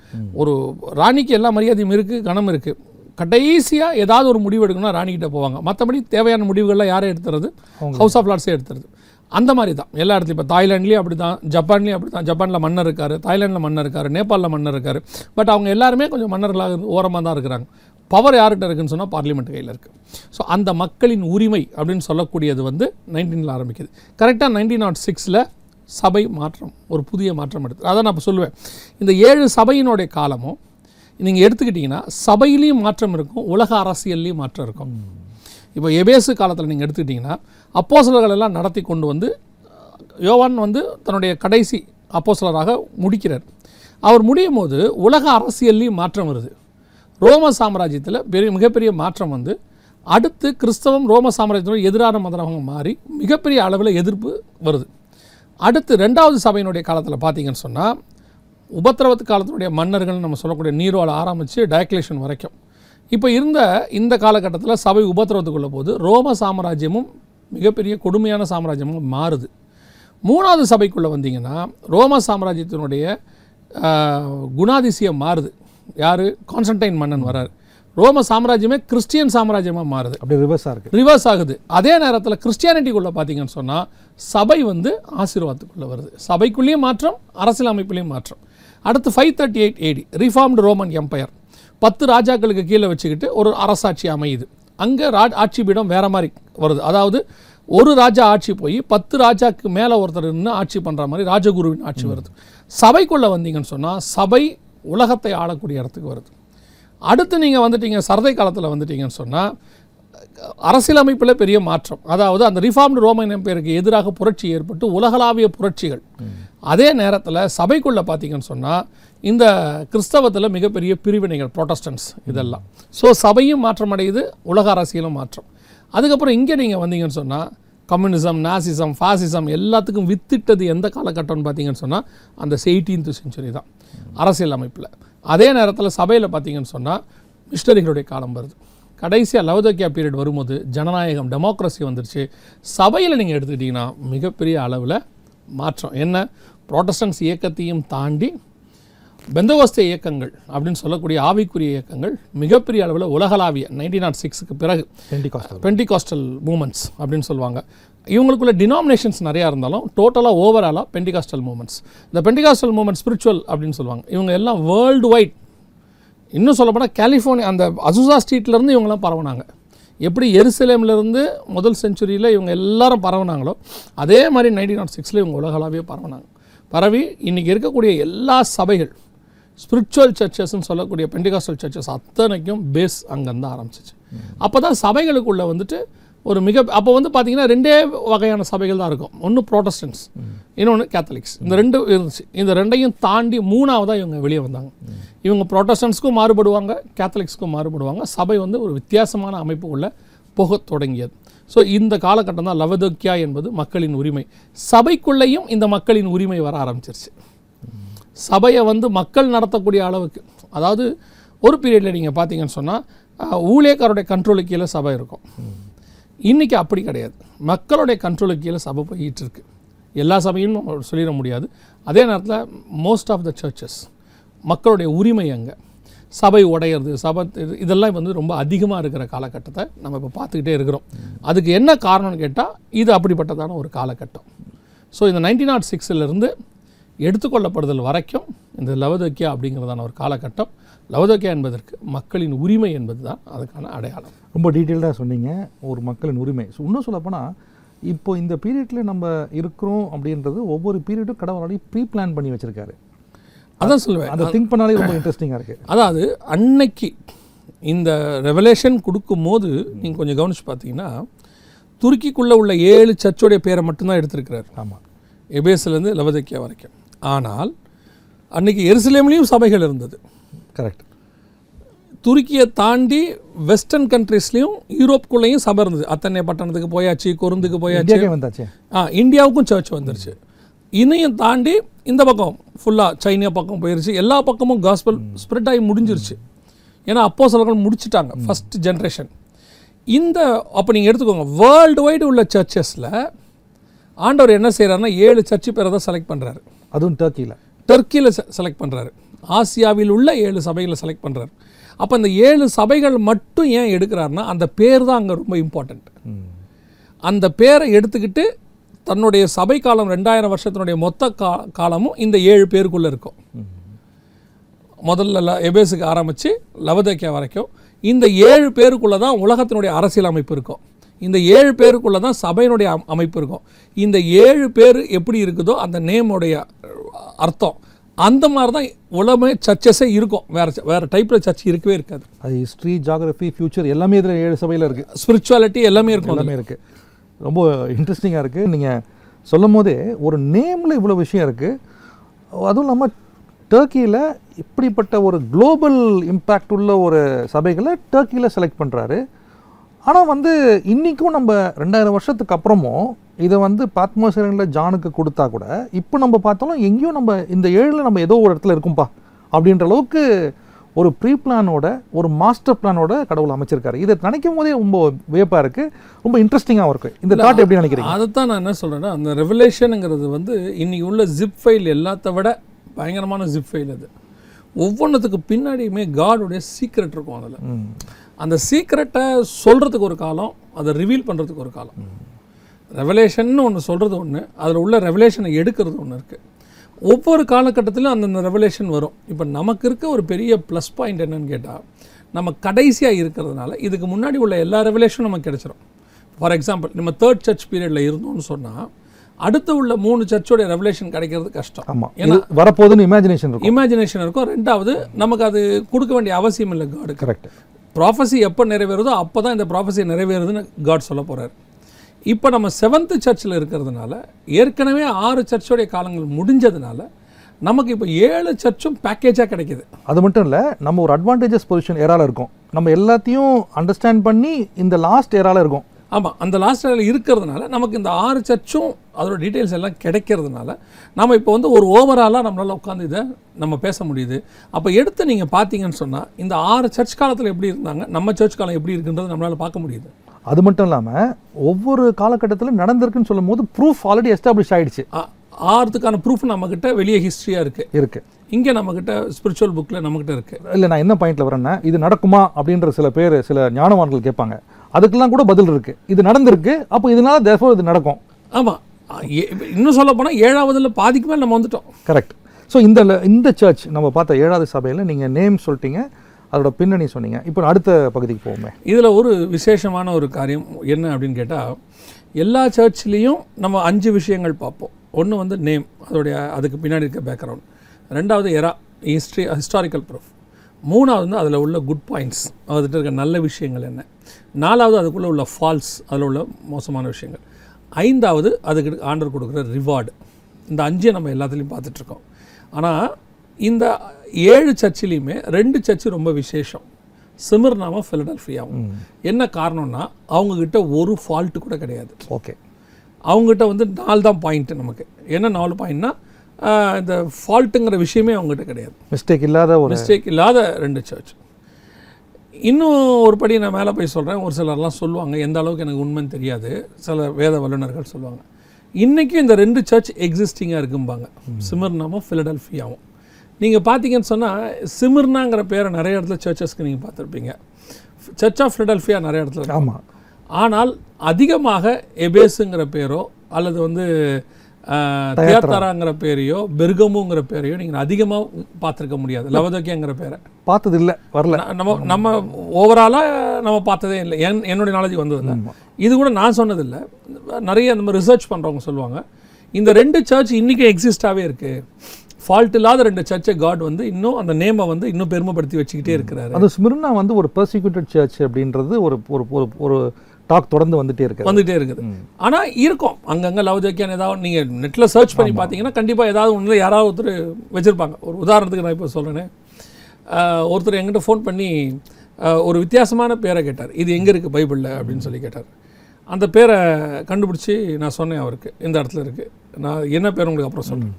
ஒரு ராணிக்கு எல்லா மரியாதையும் இருக்குது கணம் இருக்குது கடைசியாக ஏதாவது ஒரு முடிவு எடுக்கணும்னா ராணிக்கிட்ட போவாங்க. மற்றபடி தேவையான முடிவுகள்லாம் யாரை எடுத்துறது? House of லார்ட்ஸே எடுத்துறது. அந்த மாதிரி தான். எல்லா இடத்துலையும் இப்போ தாய்லாண்ட்லேயும் அப்படி தான் ஜப்பான்லேயும் அப்படி தான் ஜப்பானில் மன்னர் இருக்கார் தாய்லாண்டில் மன்னர் இருக்கார் நேபாளில் மன்னர் இருக்கார். பட் அவங்க எல்லாருமே கொஞ்சம் மன்னர்களாக ஓரமாக தான் இருக்கிறாங்க. பவர் யார்கிட்ட இருக்குன்னு சொன்னால் பார்லிமெண்ட் கையில் இருக்குது ஸோ அந்த மக்களின் உரிமை அப்படின்னு சொல்லக்கூடியது வந்து நைன்டீனில் ஆரம்பிக்குது. கரெக்டாக நைன்டீன் நாட் சிக்ஸில் சபை மாற்றம் ஒரு புதிய மாற்றம் எடுத்து அதான் நான் இப்போ சொல்லுவேன். இந்த ஏழு சபையினுடைய காலமும் நீங்கள் எடுத்துக்கிட்டிங்கன்னா சபையிலையும் மாற்றம் இருக்கும் உலக அரசியல்லையும் மாற்றம் இருக்கும். இப்போ எபேசு காலத்தில் நீங்கள் எடுத்துக்கிட்டிங்கன்னா அப்போஸ்தலர்கள் எல்லாம் நடத்தி கொண்டு வந்து யோவான் வந்து தன்னுடைய கடைசி அப்போசலராக முடிக்கிறார். அவர் முடியும் போது உலக அரசியல்லையும் மாற்றம் வருது. ரோம சாம்ராஜ்யத்தில் பெரிய மிகப்பெரிய மாற்றம் வந்து அடுத்து கிறிஸ்தவம் ரோம சாம்ராஜ்யத்தோட எதிரான மதமாக மாறி மிகப்பெரிய அளவில் எதிர்ப்பு வருது. அடுத்து ரெண்டாவது சபையினுடைய காலத்தில் பார்த்தீங்கன்னு சொன்னால் உபத்திரவத்து காலத்தினுடைய மன்னர்கள் நம்ம சொல்லக்கூடிய நீரோவில் ஆரம்பித்து டயக்லேஷன் வரைக்கும். இப்போ இருந்த இந்த காலகட்டத்தில் சபை உபத்திரவத்துக்குள்ள போது ரோம சாம்ராஜ்யமும் மிகப்பெரிய கொடுமையான சாம்ராஜ்யமும் மாறுது. மூணாவது சபைக்குள்ளே வந்தீங்கன்னா ரோம சாம்ராஜ்யத்தினுடைய குணாதிசயம் மாறுது. யார்? கான்ஸ்டன்டைன் மன்னன் வரார். ரோம சாம்ராஜ்யமே கிறிஸ்டியன் சாம்ராஜ்யமாக மாறுது. அப்படியே ரிவர்ஸாக இருக்குது ரிவர்ஸ் ஆகுது. அதே நேரத்தில் கிறிஸ்டியானிட்டிக்குள்ளே பார்த்தீங்கன்னு சொன்னால் சபை வந்து ஆசீர்வாதத்துக்குள்ளே வருது. சபைக்குள்ளேயும் மாற்றம் அரசியல் அமைப்புலேயும் மாற்றம். அடுத்து five thirty eight AD reformed Roman empire பத்து ராஜாக்களுக்கு கீழே வச்சுக்கிட்டு ஒரு அரசாட்சி அமையுது. அங்கே ரா ஆட்சி பீடம் வேற மாதிரி வருது. அதாவது ஒரு ராஜா ஆட்சி போய் பத்து ராஜாக்கு மேலே ஒருத்தர் நின்று ஆட்சி பண்ணுற மாதிரி ராஜகுருவின் ஆட்சி வருது. சபைக்குள்ளே வந்தீங்கன்னு சொன்னால் சபை உலகத்தை ஆளக்கூடிய இடத்துக்கு வருது. அடுத்து நீங்கள் வந்துட்டீங்க சரதை காலத்தில் வந்துட்டீங்கன்னு சொன்னால் அரசியலமைப்பில் பெரிய மாற்றம். அதாவது அந்த ரிஃபார்ம்டு ரோமன் எம்பையருக்கு எதிராக புரட்சி ஏற்பட்டு உலகளாவிய புரட்சிகள். அதே நேரத்தில் சபைக்குள்ளே பார்த்தீங்கன்னு சொன்னால் இந்த கிறிஸ்தவத்தில் மிகப்பெரிய பிரிவினைகள் ப்ரொட்டஸ்டன்ஸ் இதெல்லாம். ஸோ சபையும் மாற்றமடையுது உலக அரசியலும் மாற்றம். அதுக்கப்புறம் இங்கே நீங்கள் வந்தீங்கன்னு சொன்னால் கம்யூனிசம் நாசிசம் ஃபாசிசம் எல்லாத்துக்கும் வித்திட்டது எந்த காலகட்டம்னு பார்த்தீங்கன்னு சொன்னால் அந்த எயிட்டீன்த் செஞ்சுரி தான். அரசியல் அமைப்பில் அதே நேரத்தில் சபையில் பார்த்தீங்கன்னு சொன்னால் மிஷினரிகளுடைய காலம் வருது. கடைசியாக லவதோக்கியா பீரியட் வரும்போது ஜனநாயகம் டெமோக்ரஸி வந்துருச்சு. சபையில் நீங்கள் எடுத்துக்கிட்டிங்கன்னா மிகப்பெரிய அளவில் மாற்றம். என்ன? ப்ரோட்டஸ்டன்ஸ் இயக்கத்தையும் தாண்டி பெந்தகோஸ்தே இயக்கங்கள் அப்படின்னு சொல்லக்கூடிய ஆவிக்குரிய இயக்கங்கள் மிகப்பெரிய அளவில் உலகளாவிய நைன்டீன் நாட் சிக்ஸுக்கு பிறகு பெண்டிகாஸ்டல் பெண்டிகாஸ்டல் மூமெண்ட்ஸ் அப்படின்னு சொல்லுவாங்க. இவங்களுக்குள்ள டினாமினேஷன்ஸ் நிறையா இருந்தாலும் டோட்டலாக ஓவராலாக பெண்டிகாஸ்டல் மூமெண்ட்ஸ் இந்த பெண்டிகாஸ்டல் மூமெண்ட் ஸ்பிரிச்சுவல் அப்படின்னு சொல்லுவாங்க. இவங்க எல்லாம் வேர்ல்டு வைட் இன்னும் சொல்லப்போனால் கலிஃபோர்னியா அந்த அசுசா ஸ்ட்ரீட்லேருந்து இவங்கெல்லாம் பரவுனாங்க. எப்படி எருசலேம்லேருந்து முதல் செஞ்சுரியில் இவங்க எல்லாரும் பரவுனாங்களோ அதே மாதிரி நைன்டீன் நாட் சிக்ஸில் இவங்க உலகளாவியே பரவுனாங்க. பரவி இன்றைக்கி இருக்கக்கூடிய எல்லா சபைகள் ஸ்பிரிச்சுவல் சர்ச்சஸ்ன்னு சொல்லக்கூடிய பெண்டிகாஸ்டல் சர்ச்சஸ் அத்தனைக்கும் பேஸ் அங்கேருந்து ஆரம்பிச்சிச்சு. அப்போ தான் சபைகளுக்குள்ளே வந்துட்டு ஒரு மிக அப்போ வந்து பார்த்தீங்கன்னா ரெண்டே வகையான சபைகள் தான் இருக்கும். ஒன்று ப்ரோட்டஸ்டன்ஸ் இன்னொன்று கேத்தலிக்ஸ் இந்த ரெண்டு இருந்துச்சு. இந்த ரெண்டையும் தாண்டி மூணாவதாக இவங்க வெளியே வந்தாங்க. இவங்க ப்ரோட்டஸ்டன்ஸ்க்கும் மாறுபடுவாங்க கேத்தலிக்ஸ்க்கும் மாறுபடுவாங்க. சபை வந்து ஒரு வித்தியாசமான அமைப்புக்குள்ளே போகத் தொடங்கியது. ஸோ இந்த காலகட்டம் தான் லவதோக்கியா என்பது மக்களின் உரிமை. சபைக்குள்ளேயும் இந்த மக்களின் உரிமை வர ஆரம்பிச்சிருச்சு. சபையை வந்து மக்கள் நடத்தக்கூடிய அளவுக்கு அதாவது ஒரு பீரியடில் நீங்கள் பார்த்தீங்கன்னு சொன்னால் ஊழியக்காரோடைய கண்ட்ரோலுக்கு கீழே சபை இருக்கும். இன்றைக்கி அப்படி கிடையாது. மக்களுடைய கண்ட்ரோலுக்கு கீழே சபை போயிட்டு இருக்கு. எல்லா சபையும் சொல்லிட முடியாது. அதே நேரத்தில் மோஸ்ட் ஆஃப் த சர்ச்சஸ் மக்களுடைய உரிமை அங்கே சபை உடையிறது சபை இது- இதெல்லாம் வந்து ரொம்ப அதிகமாக இருக்கிற காலகட்டத்தை நம்ம இப்போ பார்த்துக்கிட்டே இருக்கிறோம். அதுக்கு என்ன காரணம்னு கேட்டால் இது அப்படிப்பட்டதான ஒரு காலகட்டம். ஸோ இந்த நைன்டீன் நாட் சிக்ஸிலிருந்து எடுத்துக்கொள்ளப்படுதல் வரைக்கும் இந்த லவதோக்கியா அப்படிங்கிறதான ஒரு காலகட்டம். லவதோக்கியா என்பதற்கு மக்களின் உரிமை என்பது தான் அதுக்கான அடையாளம். ரொம்ப டீட்டெயில்டாக சொன்னீங்க. ஒரு மக்களின் உரிமை. ஸோ இன்னும் சொல்லப்போனால் இப்போ இந்த பீரியடில் நம்ம இருக்கிறோம் அப்படின்றது ஒவ்வொரு பீரியடும் கடவுள் ஆல்ரெடி ப்ரீ பிளான் பண்ணி வச்சிருக்காரு. அதான் சொல்லுவேன். அந்த திங்க் பண்ணாலே ரொம்ப இன்ட்ரெஸ்டிங்காக இருக்குது அதாவது அன்னைக்கு இந்த ரெவலேஷன் கொடுக்கும்போது நீங்கள் கொஞ்சம் கவனிச்சு பார்த்தீங்கன்னா துருக்கிக்குள்ளே உள்ள ஏழு சர்ச்சோடைய பேரை மட்டும்தான் எடுத்திருக்கிறார். ஆமாம் எபேஸ்லேருந்து லவதக்கியா வரைக்கும். ஆனால் அன்னைக்கு எருசலேம்லேயும் சபைகள் இருந்தது. கரெக்ட் துருக்கியை தாண்டி வெஸ்டர்ன் கண்ட்ரீஸ்லேயும் யூரோப்புக்குள்ளேயும் சபை இருந்தது. அத்தனை பட்டணத்துக்கு போயாச்சு கொருந்துக்கு போயாச்சு. வந்தாச்சே. ஆ இந்தியாவுக்கும் சர்ச் வந்துருச்சு. இதையும் தாண்டி இந்த பக்கம் ஃபுல்லாக சைனா பக்கம் போயிருச்சு. எல்லா பக்கமும் காஸ்பல் ஸ்ப்ரெட் ஆகி முடிஞ்சிருச்சு. ஏன்னா அப்போ சிலர்கள் முடிச்சிட்டாங்க ஃபஸ்ட் ஜென்ரேஷன் இந்த அப்போ நீங்கள் எடுத்துக்கோங்க வேர்ல்டு வைடு உள்ள சர்ச்சஸில் ஆண்டவர் என்ன செய்கிறாருன்னா ஏழு சர்ச்சு பேரை தான் செலக்ட் பண்ணுறாரு அதுவும் டர்க்கியில் டர்க்கியில் செலக்ட் பண்ணுறாரு ஆசியாவில் உள்ள ஏழு சபைகளை செலக்ட் பண்ணுறாரு அப்போ இந்த ஏழு சபைகள் மட்டும் ஏன் எடுக்கிறாருன்னா அந்த பேர் தான் அங்கே ரொம்ப இம்பார்ட்டண்ட் அந்த பேரை எடுத்துக்கிட்டு தன்னுடைய சபை காலம் ரெண்டாயிரம் வருஷத்தினுடைய மொத்த கா காலமும் இந்த ஏழு பேருக்குள்ளே இருக்கும். முதல்ல ல- எபேஸுக்கு ஆரம்பித்து லவதேக்கியா வரைக்கும் இந்த ஏழு பேருக்குள்ளே தான் உலகத்தினுடைய அரசியல் அமைப்பு இருக்கும். இந்த ஏழு பேருக்குள்ளே தான் சபையினுடைய அம்- அமைப்பு இருக்கும். இந்த ஏழு பேர் எப்படி இருக்குதோ அந்த நேமுடைய அர்த்தம். அந்த மாதிரி தான் உலகமே சர்ச்சஸே இருக்கும். வேறு வேறு டைப்பில் சர்ச் இருக்கவே இருக்காது. அது ஹிஸ்ட்ரி ஜாகிரஃபி ஃபியூச்சர் எல்லாமே இதில் ஏழு சபையில் இருக்குது ஸ்பிரிச்சுவாலிட்டி எல்லாமே இருக்கும். எல்லாமே இருக்குது ரொம்ப இன்ட்ரெஸ்டிங்காக இருக்குது நீங்கள் சொல்லும் போதே ஒரு நேமில் இவ்வளோ விஷயம் இருக்குது அதுவும் இல்லாமல் டர்க்கியில் இப்படிப்பட்ட ஒரு குளோபல் இம்பேக்ட் உள்ள ஒரு சபைகளை டர்க்கியில் செலக்ட் பண்ணுறாரு ஆனால் வந்து இன்றைக்கும் நம்ம ரெண்டாயிரம் வருஷத்துக்கு அப்புறமும் இதை வந்து பாத்மோசரில் ஜானுக்கு கொடுத்தா கூட இப்போ நம்ம பார்த்தாலும் எங்கேயும் நம்ம இந்த ஏழில் நம்ம ஏதோ ஒரு இடத்துல இருக்கும்பா அப்படின்ற அளவுக்கு ஒரு ப்ரீ பிளானோட ஒரு மாஸ்டர் பிளானோட கடவுள் அமைச்சிருக்காரு. இதை நினைக்கும் போதே ரொம்ப வியப்பாக இருக்குது ரொம்ப இன்ட்ரெஸ்டிங்காகவும் இருக்குது இந்த தாட் எப்படி நினைக்கிறீங்க? அதைத்தான் நான் என்ன சொல்கிறேன்னா அந்த ரெவலேஷனுங்கிறது வந்து இன்னைக்கு உள்ள ஜிப் ஃபைல் எல்லாத்த விட பயங்கரமான ஜிப் ஃபைல் அது. ஒவ்வொன்றுத்துக்கு பின்னாடியுமே காடுடைய சீக்ரெட் இருக்கும் அதில். அந்த சீக்ரெட்டை சொல்கிறதுக்கு ஒரு காலம் அதை ரிவீல் பண்ணுறதுக்கு ஒரு காலம். ரெவலேஷன் ஒன்று சொல்கிறது ஒன்று அதில் உள்ள ரெவலேஷனை எடுக்கிறது ஒன்று இருக்குது ஒவ்வொரு காலகட்டத்திலும் அந்தந்த ரெவலேஷன் வரும். இப்போ நமக்கு இருக்க ஒரு பெரிய ப்ளஸ் பாயிண்ட் என்னன்னு கேட்டால் நம்ம கடைசியாக இருக்கிறதுனால இதுக்கு முன்னாடி உள்ள எல்லா ரெவலேஷனும் நமக்கு கிடைச்சிரும். ஃபார் எக்ஸாம்பிள் நம்ம தேர்ட் சர்ச் பீரியடில் இருந்தோம்னு சொன்னால் அடுத்து உள்ள மூணு சர்ச்சோடைய ரெவலேஷன் கிடைக்கிறது கஷ்டம். ஆமாம் ஏன்னா வரப்போகுதுன்னு இமேஜினேஷன் இருக்கும். இமேஜினேஷன் இருக்கும். ரெண்டாவது நமக்கு அது கொடுக்க வேண்டிய அவசியம் இல்லை காடுக்கு கரெக்ட் ப்ராஃபஸி எப்போ நிறைவேறுதோ அப்போ தான் இந்த ப்ராஃபஸி நிறைவேறுதுன்னு காட் சொல்ல போகிறார் இப்போ நம்ம செவன்த்து சர்ச்சில் இருக்கிறதுனால ஏற்கனவே ஆறு சர்ச்சோடைய காலங்கள் முடிஞ்சதுனால நமக்கு இப்போ ஏழு சர்ச்சும் பேக்கேஜாக கிடைக்கிது. அது மட்டும் இல்லை நம்ம ஒரு அட்வான்டேஜஸ் பொசிஷன் ஏரால இருக்கும். நம்ம எல்லாத்தையும் அண்டர்ஸ்டாண்ட் பண்ணி இந்த லாஸ்ட் ஏரால இருக்கும். ஆமாம் அந்த லாஸ்ட் இயரில் இருக்கிறதுனால நமக்கு இந்த ஆறு சர்ச்சும் அதோட டீட்டெயில்ஸ் எல்லாம் கிடைக்கிறதுனால நம்ம இப்போ வந்து ஒரு ஓவராலாக நம்மளால் உட்காந்து இதை நம்ம பேச முடியுது. அப்போ எடுத்து நீங்கள் பார்த்தீங்கன்னு சொன்னால் இந்த ஆறு சர்ச் காலத்தில் எப்படி இருந்தாங்க நம்ம சர்ச் காலம் எப்படி இருக்குன்றது நம்மளால் பார்க்க முடியுது. அது மட்டும் இல்லாமல் ஒவ்வொரு காலகட்டத்திலும் நடந்திருக்குன்னு சொல்லும் போது ப்ரூஃப் ஆல்ரெடி எஸ்டாப்ளிஷ் ஆயிடுச்சு. ஆ- ஆறுத்துக்கான ப்ரூஃப் நம்மக்கிட்ட வெளியே ஹிஸ்ட்ரியாக இருக்குது இருக்கு. இங்கே நம்மக்கிட்ட ஸ்பிரிச்சுவல் புக்கில் நம்மக்கிட்ட இருக்குது இல்லை நான் என்ன பாயிண்ட்ல வரேன்னா இது நடக்குமா அப்படின்ற சில பேர் சில ஞானவான்கள் கேட்பாங்க. அதுக்கெல்லாம் கூட பதில் இருக்கு. இது நடந்திருக்கு. அப்போ இதனால தேர்ஃபோர் இது நடக்கும். ஆமாம் இன்னும் சொல்ல போனால் ஏழாவதுல பாதிக்கு மேல் நம்ம வந்துட்டோம். கரெக்ட் ஸோ இந்த இந்த சர்ச் நம்ம பார்த்த ஏழாவது சபையில் நீங்கள் நேம் சொல்லிட்டீங்க. அதோட பின்னணி சொன்னீங்க. இப்போ அடுத்த பகுதிக்கு போவோமே. இதில் ஒரு விசேஷமான ஒரு காரியம் என்ன அப்படின்னு கேட்டால் எல்லா சர்ச்லேயும் நம்ம அஞ்சு விஷயங்கள் பார்ப்போம். ஒன்று வந்து நேம் அதோடைய அதுக்கு பின்னாடி இருக்க பேக்ரவுண்ட் ரெண்டாவது எரா ஹிஸ்ட்ரி ஹிஸ்டாரிக்கல் ப்ரூஃப் மூணாவது வந்து அதில் உள்ள குட் பாயிண்ட்ஸ் அதுகிட்ட இருக்க நல்ல விஷயங்கள் என்ன? நாலாவது அதுக்குள்ளே உள்ள ஃபால்ஸ் அதில் உள்ள மோசமான விஷயங்கள். ஐந்தாவது அதுக்கு ஆண்டர் கொடுக்குற ரிவார்டு இந்த அஞ்சை நம்ம எல்லாத்துலேயும் பார்த்துட்ருக்கோம் ஆனால் இந்த ஏழு சர்ச்சிலையுமே ரெண்டு சர்ச்சு ரொம்ப விசேஷம். சிமிர்னாவும் ஃபிலடல்ஃபியாவும் என்ன காரணம்னா அவங்கக்கிட்ட ஒரு ஃபால்ட்டு கூட கிடையாது. ஓகே. அவங்ககிட்ட வந்து நாலு தான் பாயிண்ட்டு நமக்கு. என்ன நாலு பாயிண்ட்னா இந்த ஃபால்ட்டுங்கிற விஷயமே அவங்ககிட்ட கிடையாது. மிஸ்டேக் இல்லாத ஒரு மிஸ்டேக் இல்லாத ரெண்டு சர்ச் இன்னும் ஒரு படி நான் மேலே போய் சொல்கிறேன் ஒரு சிலர்லாம் சொல்லுவாங்க எந்த அளவுக்கு எனக்கு உண்மைன்னு தெரியாது. சில வேத வல்லுநர்கள் சொல்லுவாங்க. இன்றைக்கும் இந்த ரெண்டு சர்ச் எக்ஸிஸ்டிங்காக இருக்கும்பாங்க. சிமிர்னாவும் ஃபிலடல்ஃபியாவும் நீங்கள் பார்த்தீங்கன்னு சொன்னால் சிமிர்னாங்கிற பேரை நிறைய இடத்துல சர்ச்சஸ்க்கு நீங்கள் பார்த்துருப்பீங்க சர்ச் ஆஃப் ஃபிலடல்ஃபியா நிறைய இடத்துல. ஆமாம் ஆனால் அதிகமாக எபேஸுங்கிற பேரோ அல்லது வந்து தியாத்தராங்கிற பேரையோ பெர்கமுங்கிற பேரையோ நீங்கள் அதிகமாக பார்த்துருக்க முடியாது. லவதோக்கியங்கிற பேரை. பார்த்தது இல்லை வரல நம்ம நம்ம ஓவராலாக நம்ம பார்த்ததே இல்லை. என் என்னுடைய நாலேஜ் வந்ததில்லை. இது கூட நான் சொன்னதில்லை. நிறைய நம்ம ரிசர்ச் பண்ணுறவங்க சொல்லுவாங்க. இந்த ரெண்டு சர்ச் இன்றைக்கி எக்ஸிஸ்டாகவே இருக்குது ஃபால்ட் இல்லாத ரெண்டு சர்ச்சை காட் வந்து இன்னும் அந்த நேமை வந்து இன்னும் பெருமைப்படுத்தி வச்சுக்கிட்டே இருக்கிறாரு. அது ஸ்மிர்னா வந்து ஒரு பர்சிக்யூட்டட் சர்ச் அப்படின்றது ஒரு ஒரு ஒரு டாக் தொடர்ந்து வந்துட்டே இருக்கு வந்துகிட்டே இருக்குது. ஆனால் இருக்கும். அங்கங்கே லவ்ஜக்கியான் ஏதாவது நீங்கள் நெட்டில் சர்ச் பண்ணி பார்த்தீங்கன்னா கண்டிப்பாக ஏதாவது ஒன்றில் யாராவது ஒருத்தர் வச்சுருப்பாங்க. ஒரு உதாரணத்துக்கு நான் இப்போ சொல்கிறேனே ஒருத்தர் என்கிட்ட ஃபோன் பண்ணி ஒரு வித்தியாசமான பேரை கேட்டார். இது எங்கே இருக்குது பைபிளில்? அப்படின்னு சொல்லி கேட்டார். அந்த பேரை கண்டுபிடிச்சி நான் சொன்னேன் அவருக்கு. இந்த இடத்துல இருக்குது நான் என்ன பேர் உங்களுக்கு அப்புறம் சொல்கிறேன்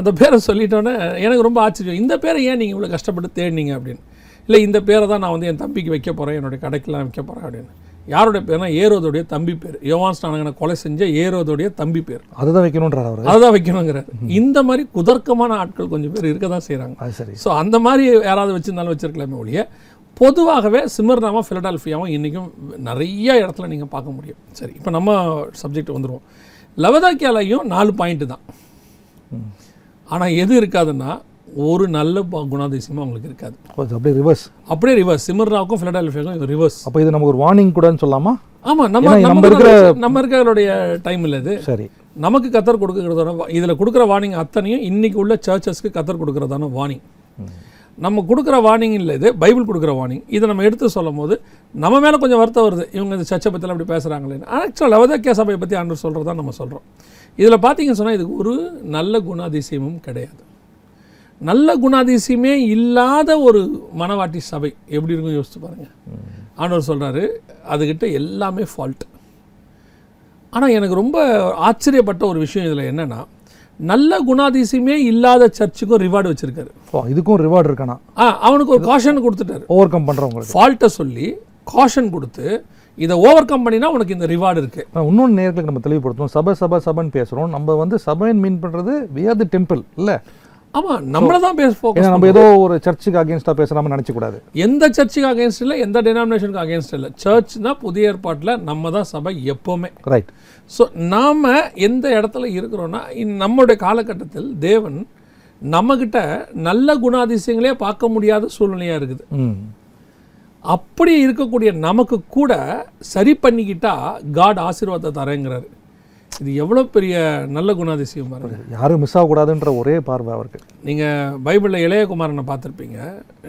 அந்த பேரை சொல்லிட்டோன்னே எனக்கு ரொம்ப ஆச்சரியம். இந்த பேரை ஏன் நீங்கள் இவ்வளோ கஷ்டப்பட்டு தேடினீங்க அப்படின்னு? இல்லை இந்த பேரை தான் நான் வந்து என் தம்பிக்கு வைக்க போகிறேன் என்னுடைய கடைக்கெல்லாம் வைக்க போகிறேன் அப்படின்னு. யாருடைய பேர்னா ஏரோதுடைய தம்பி பேர். யோவான் ஸ்நானகனை கொலை செஞ்ச ஏரோதுடைய தம்பி பேர். அதுதான் வைக்கணுன்றார் அவர். அதுதான் வைக்கணுங்கிறார். இந்த மாதிரி குதர்க்கமான ஆட்கள் கொஞ்சம் பேர் இருக்க தான் செய்கிறாங்க அது சரி. ஸோ அந்த மாதிரி யாராவது வச்சிருந்தாலும் வச்சிருக்கலாமே ஒழிய பொதுவாகவே சிமர்னாமா ஃபிலடால்ஃபியாவும் இன்றைக்கும் நிறைய இடத்துல நீங்கள் பார்க்க முடியும். சரி இப்போ நம்ம சப்ஜெக்ட் வந்துடுவோம் லவதாக்கியாலையும் நாலு பாயிண்ட்டு தான். ஆனால் எது இருக்காதுன்னா ஒரு நல்ல குணாதிசயமும் அவங்களுக்கு இருக்காது. அப்படியே ரிவர்ஸ் அப்படியே ரிவர்ஸ் சிமர்னாவுக்கும் ஃபிலடால்ஃபியாவுக்கும் ரிவர்ஸ் அப்போ இது நமக்கு ஒரு வார்னிங் கூடன்னு சொல்லலாமா ஆமாம் நம்ம நம்ம இருக்கிற- நம்ம இருக்கிறவருடைய டைம் இல்லை இது. சரி. நமக்கு கத்தர் கொடுக்கறதான இதில் கொடுக்குற வார்னிங் அத்தனையும் இன்னைக்கு உள்ள சர்ச்சஸ்க்கு கத்தர் கொடுக்கறதான வார்னிங் நம்ம கொடுக்குற வார்னிங் இல்லை இது பைபிள் கொடுக்குற வார்னிங் இதை நம்ம எடுத்து சொல்லும் போது நம்ம மேலே கொஞ்சம் வருத்தம் வருது. இவங்க இந்த சர்ச்சை பற்றிலாம் அப்படி பேசுகிறாங்களேன்னு ஆக்சுவலாக லவதக்கிய சபையை பற்றி ஆண்டு சொல்கிறதா நம்ம சொல்கிறோம் இதில் பார்த்தீங்கன்னு சொன்னால் இதுக்கு ஒரு நல்ல குணாதிசயமும் கிடையாது. நல்ல குணாதிசயமே இல்லாத ஒரு மனவாட்டி சபை. எப்படி இருக்கும் யோசிச்சு பாருங்கள் ஆண்டவர் சொல்கிறாரு அதுகிட்ட எல்லாமே ஃபால்ட் ஆனால் எனக்கு ரொம்ப ஆச்சரியப்பட்ட ஒரு விஷயம் இதில் என்னென்னா நல்ல குணாதிசயமே இல்லாத சர்ச்சுக்கும் ரிவார்டு வச்சுருக்காரு. இதுக்கும் ரிவார்டு இருக்கானா? ஆ அவனுக்கு ஒரு காஷன் கொடுத்துட்டாரு. ஓவர் கம் பண்ணுறவங்களுக்கு ஃபால்ட்டை சொல்லி காஷன் கொடுத்து இதை ஓவர் கம் பண்ணினா உனக்கு இந்த ரிவார்டு இருக்குது இன்னொன்று நேர்களுக்கு நம்ம தெளிவுபடுத்தணும் சபை சபை சபைன்னு பேசுகிறோம் நம்ம வந்து சபைன்னு மீன் பண்ணுறது we are the டெம்பிள் இல்லை? ஆமாம் நம்மளை தான் பேச ஃபோக்கஸ் நம்ம ஏதோ ஒரு சர்ச்சுக்கு அகேன்ஸ்டாக பேசுகிறாம நினச்சக்கூடாது எந்த சர்ச்சுக்கு அகேன்ஸ்ட் இல்லை எந்த டெனாமினேஷனுக்கு அகேன்ஸ்ட் இல்லை. சர்ச்னா புதிய ஏற்பாட்டில் நம்ம தான் சபை எப்போவுமே. ரைட் ஸோ நாம் எந்த இடத்துல இருக்கிறோன்னா இந் நம்முடைய காலகட்டத்தில் தேவன் நம்மக்கிட்ட நல்ல குணாதிசயங்களே பார்க்க முடியாத சூழ்நிலையாக இருக்குது. அப்படி இருக்கக்கூடிய நமக்கு கூட சரி பண்ணிக்கிட்டா காட் ஆசீர்வாதத்தை தரேங்கிறாரு. இது எவ்வளோ பெரிய நல்ல குணாதிசயம் பாருங்க. யாரும் மிஸ் ஆகக்கூடாதுன்ற ஒரே பார்வை அவருக்கு. நீங்கள் பைபிளில் இளையகுமாரனை பார்த்துருப்பீங்க.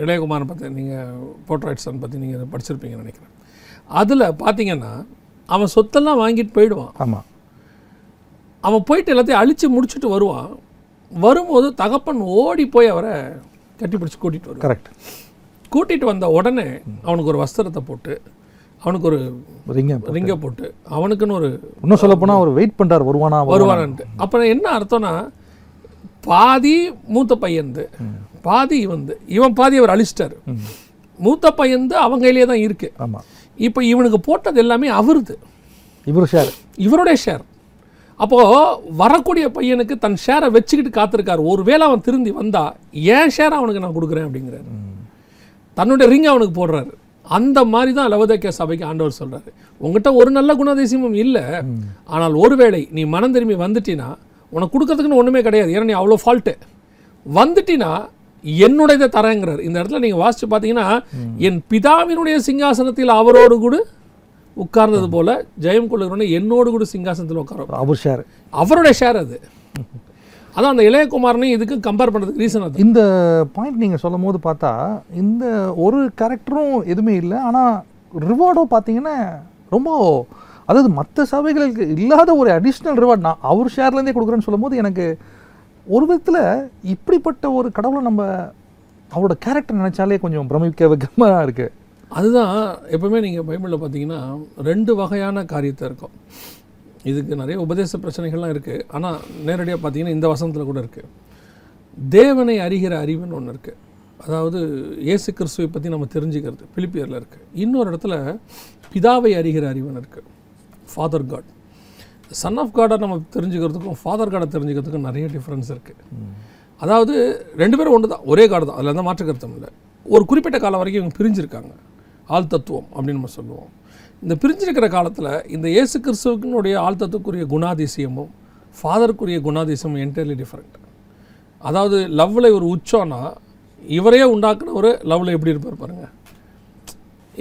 இளையகுமாரனை பற்றி நீங்கள் போர்ட்ரைட்ஸன் பற்றி நீங்கள் படிச்சிருப்பீங்கன்னு நினைக்கிறேன். அதில் பார்த்தீங்கன்னா அவன் சொத்தெல்லாம் வாங்கிட்டு போயிடுவான். ஆமாம் அவன் போயிட்டு எல்லாத்தையும் அழித்து முடிச்சுட்டு வருவான். வரும்போது தகப்பன் ஓடி போய் அவரை கட்டி பிடிச்சி கூட்டிகிட்டு வருவான். கரெக்ட் கூட்டிகிட்டு வந்த உடனே அவனுக்கு ஒரு வஸ்திரத்தை போட்டு அவனுக்கு ஒரு ரிங்க ரிங்கை போட்டு. அவனுக்குன்னு ஒரு இன்னும் சொல்ல போனால் அவர் வெயிட் பண்ணுறார் வருவானா வருவானா. வருவானன்ட்டு. அப்புறம் என்ன அர்த்தம்னா பாதி மூத்த பையன்து பாதி இவன்து இவன் பாதி அவர் அழிச்சிட்டாரு. மூத்த பையன்து அவங்க கையிலே தான் இருக்கு. ஆமாம் இப்போ இவனுக்கு போட்டது எல்லாமே அவருது. இவர் ஷேர் இவருடைய ஷேர் அப்போது வரக்கூடிய பையனுக்கு தன் ஷேரை வச்சுக்கிட்டு காத்திருக்காரு. ஒருவேளை அவன் திருந்தி வந்தா என் ஷேரை அவனுக்கு நான் கொடுக்குறேன் அப்படிங்கிறாரு. தன்னுடைய ரிங் அவனுக்கு போடுறாரு. அந்த மாதிரி தான் லவதேக்கிய சபைக்கு ஆண்டவர் சொல்றாரு. உங்ககிட்ட ஒரு நல்ல குணாதிசயமும் இல்லை. ஆனால் ஒருவேளை நீ மனம் திரும்பி வந்துட்டினா உனக்கு கொடுக்கறதுக்குன்னு ஒன்றுமே கிடையாது. ஏன்னா நீ அவ்வளோ ஃபால்ட்டு வந்துட்டினா என்னுடையதை தரேங்கிறார். இந்த இடத்துல நீங்கள் வாசிச்சு பார்த்தீங்கன்னா என் பிதாவினுடைய சிங்காசனத்தில் அவரோடு கூட உட்கார்ந்தது போல ஜெயம் கொள்ளுகிறவனை என்னோடு கூட சிங்காசனத்தில் உட்கார அவர் ஷேர் அவருடைய ஷேர் அது. அதான் அந்த இளையகுமாரனையும் இதுக்கும் கம்பேர் பண்ணுறதுக்கு ரீசன் அது. இந்த பாயிண்ட் நீங்கள் சொல்லும் போது பார்த்தா இந்த ஒரு கேரக்டரும் எதுவுமே இல்லை. ஆனால் ரிவார்டும் பார்த்தீங்கன்னா ரொம்ப அதாவது மற்ற சபைகளுக்கு இல்லாத ஒரு அடிஷ்னல் ரிவார்ட் நான் அவர் ஷேர்லேருந்தே கொடுக்குறேன்னு சொல்லும்போது எனக்கு ஒரு விதத்தில் இப்படிப்பட்ட ஒரு கடவுளை நம்ம அவரோட கேரக்டர் நினச்சாலே கொஞ்சம் பிரமிக்க வைக்கமாக இருக்குது அதுதான் எப்பவுமே நீங்கள் பைபிளில் பார்த்தீங்கன்னா ரெண்டு வகையான காரியத்தை இருக்கும். இதுக்கு நிறைய உபதேச பிரச்சனைகள்லாம் இருக்குது ஆனால் நேரடியாக பார்த்தீங்கன்னா இந்த வசனத்தில் கூட இருக்குது தேவனை அறிகிற அறிவுன்னு ஒன்று இருக்குது அதாவது இயேசு கிறிஸ்துவை பற்றி நம்ம தெரிஞ்சுக்கிறது பிலிப்பியரில் இருக்குது இன்னொரு இடத்துல பிதாவை அறிகிற அறிவுன்னு இருக்குது ஃபாதர் காட் சன் ஆஃப் காடை நம்ம தெரிஞ்சுக்கிறதுக்கும் ஃபாதர் காடை தெரிஞ்சுக்கிறதுக்கும் நிறைய டிஃப்ரென்ஸ் இருக்குது அதாவது ரெண்டு பேரும் ஒன்று தான் ஒரே காடு தான். அதில் எந்த மாற்று இல்லை. ஒரு குறிப்பிட்ட காலம் வரைக்கும் இவங்க பிரிஞ்சிருக்காங்க. ஆள் தத்துவம் அப்படின்னு நம்ம சொல்லுவோம். இந்த பிரிஞ்சிருக்கிற காலத்தில் இந்த இயேசு கிறிஸ்துவனுடைய ஆள் தத்துவக்குரிய குணாதிசயமும் ஃபாதருக்குரிய குணாதிசயமும் என்டையர்லி டிஃப்ரெண்ட் அதாவது லவ்வில் ஒரு உச்சம்னா இவரையே உண்டாக்குனவர் லவ்வில் எப்படி இருப்பார் பாருங்க.